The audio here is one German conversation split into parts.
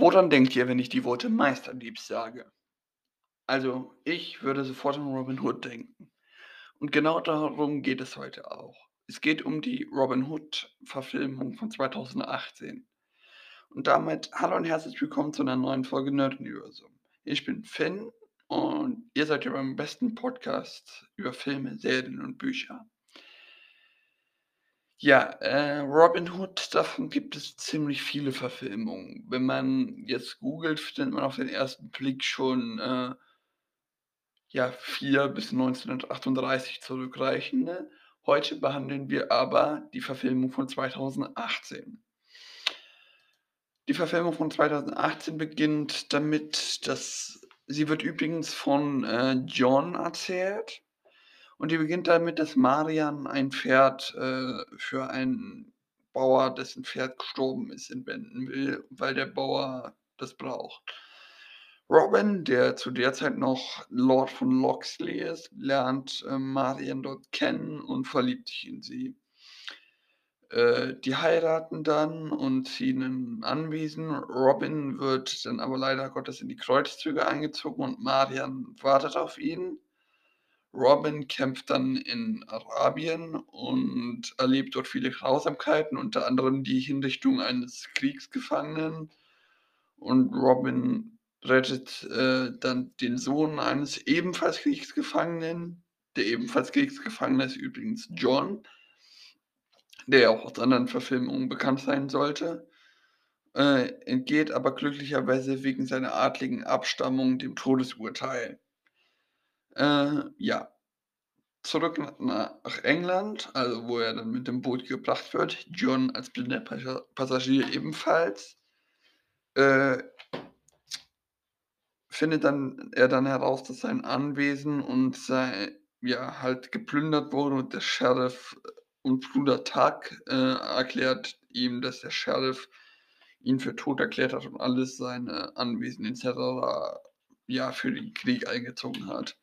Woran denkt ihr, wenn ich die Worte Meisterdieb sage? Also, ich würde sofort an Robin Hood denken. Und genau darum geht es heute auch. Es geht um die Robin Hood-Verfilmung von 2018. Und damit hallo und herzlich willkommen zu einer neuen Folge Nerd-Universum. Ich bin Finn und ihr seid hier beim besten Podcast über Filme, Serien und Bücher. Ja, äh, Robin Hood, davon gibt es ziemlich viele Verfilmungen. Wenn man jetzt googelt, findet man auf den ersten Blick schon äh, ja, 4 bis 1938 zurückreichende. Heute behandeln wir aber die Verfilmung von 2018. Die Verfilmung von 2018 beginnt damit, dass sie wird übrigens von äh, John erzählt. Und die beginnt damit, dass Marian ein Pferd äh, für einen Bauer, dessen Pferd gestorben ist, entwenden will, weil der Bauer das braucht. Robin, der zu der Zeit noch Lord von Locksley ist, lernt äh, Marian dort kennen und verliebt sich in sie. Äh, die heiraten dann und ziehen in Anwesen. Robin wird dann aber leider Gottes in die Kreuzzüge eingezogen und Marian wartet auf ihn. Robin kämpft dann in Arabien und erlebt dort viele Grausamkeiten, unter anderem die Hinrichtung eines Kriegsgefangenen. Und Robin rettet äh, dann den Sohn eines ebenfalls Kriegsgefangenen. Der ebenfalls Kriegsgefangene ist übrigens John, der ja auch aus anderen Verfilmungen bekannt sein sollte. Äh, entgeht aber glücklicherweise wegen seiner adligen Abstammung dem Todesurteil. Äh, ja. Zurück nach England, also wo er dann mit dem Boot gebracht wird. John als blinder Passagier ebenfalls. Äh, findet dann er dann heraus, dass sein Anwesen und sei ja, halt geplündert wurde und der Sheriff und Bruder Tuck äh, erklärt ihm, dass der Sheriff ihn für tot erklärt hat und alles seine Anwesen etc. ja für den Krieg eingezogen hat.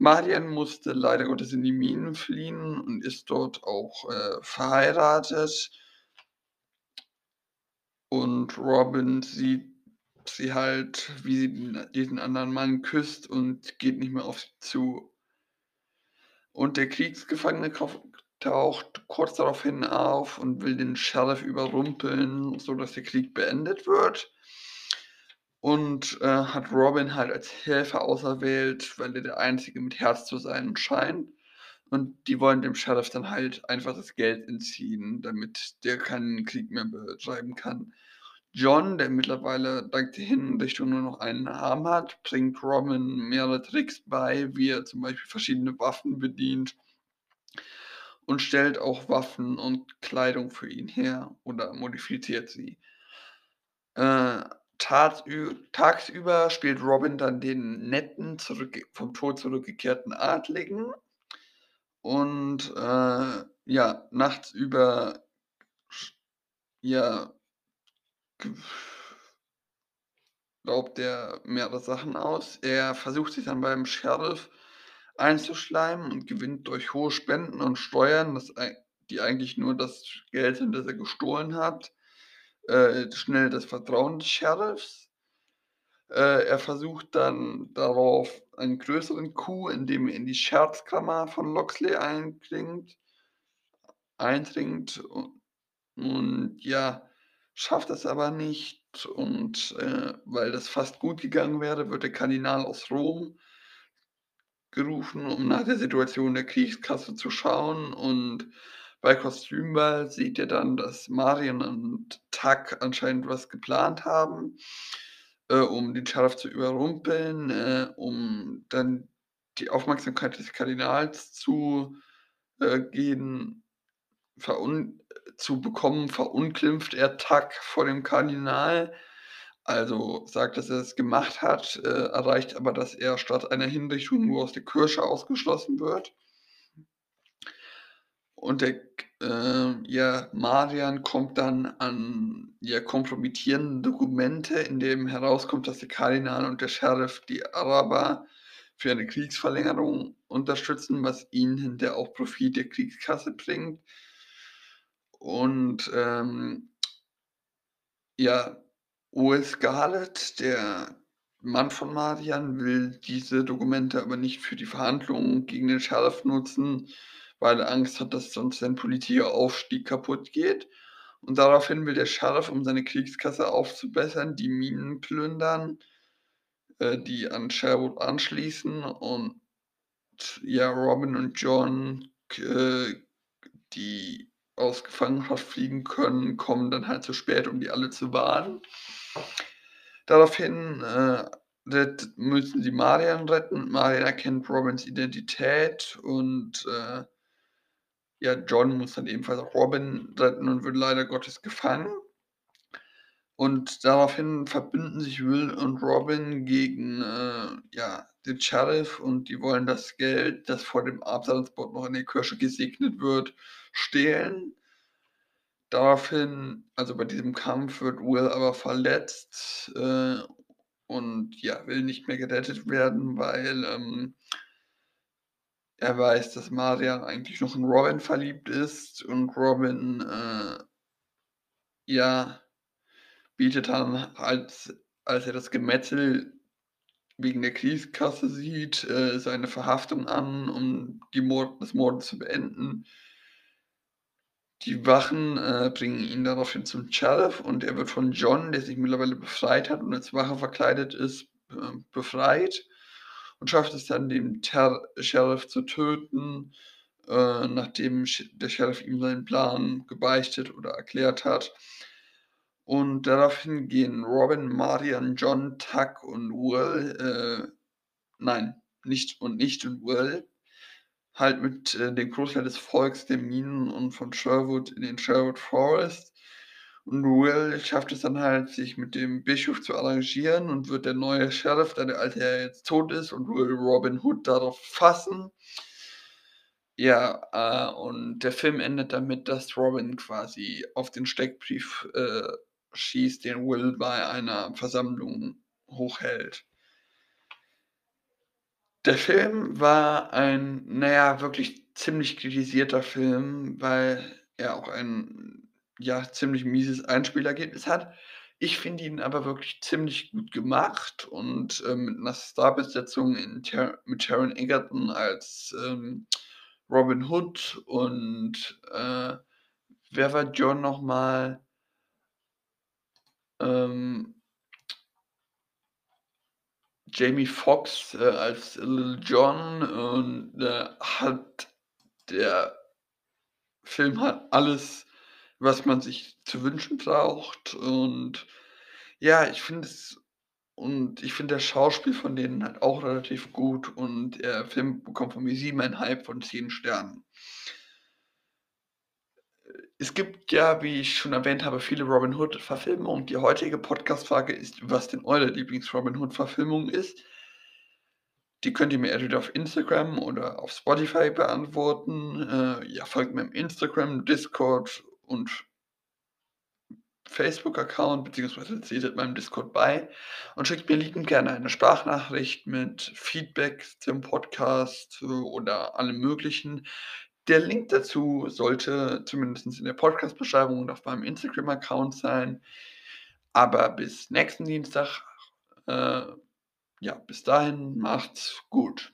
Marian musste leider Gottes in die Minen fliehen und ist dort auch äh, verheiratet. Und Robin sieht sie halt, wie sie diesen anderen Mann küsst und geht nicht mehr auf sie zu. Und der Kriegsgefangene taucht kurz daraufhin auf und will den Sheriff überrumpeln, sodass der Krieg beendet wird und äh, hat Robin halt als Helfer auserwählt, weil er der Einzige mit Herz zu sein scheint. Und die wollen dem Sheriff dann halt einfach das Geld entziehen, damit der keinen Krieg mehr betreiben kann. John, der mittlerweile dank der Hinrichtung nur noch einen Arm hat, bringt Robin mehrere Tricks bei, wie er zum Beispiel verschiedene Waffen bedient und stellt auch Waffen und Kleidung für ihn her oder modifiziert sie. Äh, tagsüber spielt Robin dann den netten, vom Tod zurückgekehrten Adligen. Und äh, ja, nachts über ja, raubt er mehrere Sachen aus. Er versucht sich dann beim Sheriff einzuschleimen und gewinnt durch hohe Spenden und Steuern, das, die eigentlich nur das Geld sind, das er gestohlen hat, äh, schnell das Vertrauen des Sheriffs. Äh, er versucht dann darauf einen größeren Coup, indem er in die Scherzkammer von Loxley einklingt, eindringt und, und ja, schafft es aber nicht. Und äh, weil das fast gut gegangen wäre, wird der Kardinal aus Rom gerufen, um nach der Situation der Kriegskasse zu schauen. Und bei Kostümball sieht er dann, dass Marion und Tuck anscheinend was geplant haben, äh, um den Sheriff zu überrumpeln, äh, um dann die Aufmerksamkeit des Kardinals zu äh, gehen, zu bekommen, verunglimpft er Tuck vor dem Kardinal. Also sagt, dass er es gemacht hat, äh, erreicht aber, dass er statt einer Hinrichtung nur aus der Kirche ausgeschlossen wird. Und der äh, ja, Marian kommt dann an ja, kompromittierende Dokumente, in dem herauskommt, dass der Kardinal und der Sheriff die Araber für eine Kriegsverlängerung unterstützen, was ihnen hinterher auch Profit der Kriegskasse bringt. Und ähm, ja, Will Scarlett, der Mann von Marian, will diese Dokumente aber nicht für die Verhandlungen gegen den Sheriff nutzen, weil er Angst hat, dass sonst sein politischer Aufstieg kaputt geht. Und daraufhin will der Sheriff, um seine Kriegskasse aufzubessern, die Minen plündern, äh, die an Sherwood anschließen und ja, Robin und John, äh, die aus Gefangenschaft fliegen können, kommen dann halt zu spät, um die alle zu warnen. Daraufhin äh, müssen sie Marian retten. Marian erkennt Robins Identität und äh, ja, John muss dann ebenfalls auch Robin retten und wird leider Gottes gefangen. Und daraufhin verbünden sich Will und Robin gegen äh, ja, den Sheriff und die wollen das Geld, das vor dem Absatzbot noch in der Kirche gesegnet wird, stehlen. Daraufhin, also bei diesem Kampf wird Will aber verletzt äh, und ja, will nicht mehr gerettet werden, weil ähm, er weiß, dass Marian eigentlich noch in Robin verliebt ist und Robin äh, ja bietet dann, als, als er das Gemetzel wegen der Kriegskasse sieht, äh, seine Verhaftung an, um die Mord, das Morden zu beenden. Die Wachen äh, bringen ihn daraufhin zum Sheriff und er wird von John, der sich mittlerweile befreit hat und als Wache verkleidet ist, befreit und schafft es dann, den Ter Sheriff zu töten, äh, nachdem der Sheriff ihm seinen Plan gebeichtet oder erklärt hat. Und daraufhin gehen Robin, Marian, John, Tuck und Will, äh, nein, nicht und nicht und Will, halt mit äh, dem Großteil des Volks der Minen und von Sherwood in den Sherwood Forest. Und Will schafft es dann halt, sich mit dem Bischof zu arrangieren und wird der neue Sheriff, da der alte ja jetzt tot ist, und will Robin Hood darauf fassen. Ja, äh, und der Film endet damit, dass Robin quasi auf den Steckbrief äh, schießt, den Will bei einer Versammlung hochhält. Der Film war ein, naja, wirklich ziemlich kritisierter Film, weil er auch ein, ja, ziemlich mieses Einspielergebnis hat. Ich finde ihn aber wirklich ziemlich gut gemacht und äh, mit einer Starbesetzung Ter mit Sharon Egerton als ähm, Robin Hood und äh, wer war John nochmal? ähm, Jamie Foxx äh, als Little John und äh, hat der Film hat alles, was man sich zu wünschen braucht. Und ja, ich finde es und ich finde das Schauspiel von denen halt auch relativ gut und der Film bekommt von mir 7,5 von 10 Sternen. Es gibt ja, wie ich schon erwähnt habe, viele Robin Hood-Verfilmungen. Die heutige Podcast-Frage ist, was denn eure Lieblings-Robin Hood-Verfilmung ist. Die könnt ihr mir entweder auf Instagram oder auf Spotify beantworten. Äh, ja, folgt mir im Instagram, Discord und Facebook-Account, beziehungsweise seht meinem Discord bei und schickt mir liebend gerne eine Sprachnachricht mit Feedback zum Podcast oder allem Möglichen. Der Link dazu sollte zumindest in der Podcast-Beschreibung und auf meinem Instagram-Account sein. Aber bis nächsten Dienstag, äh, ja, bis dahin macht's gut.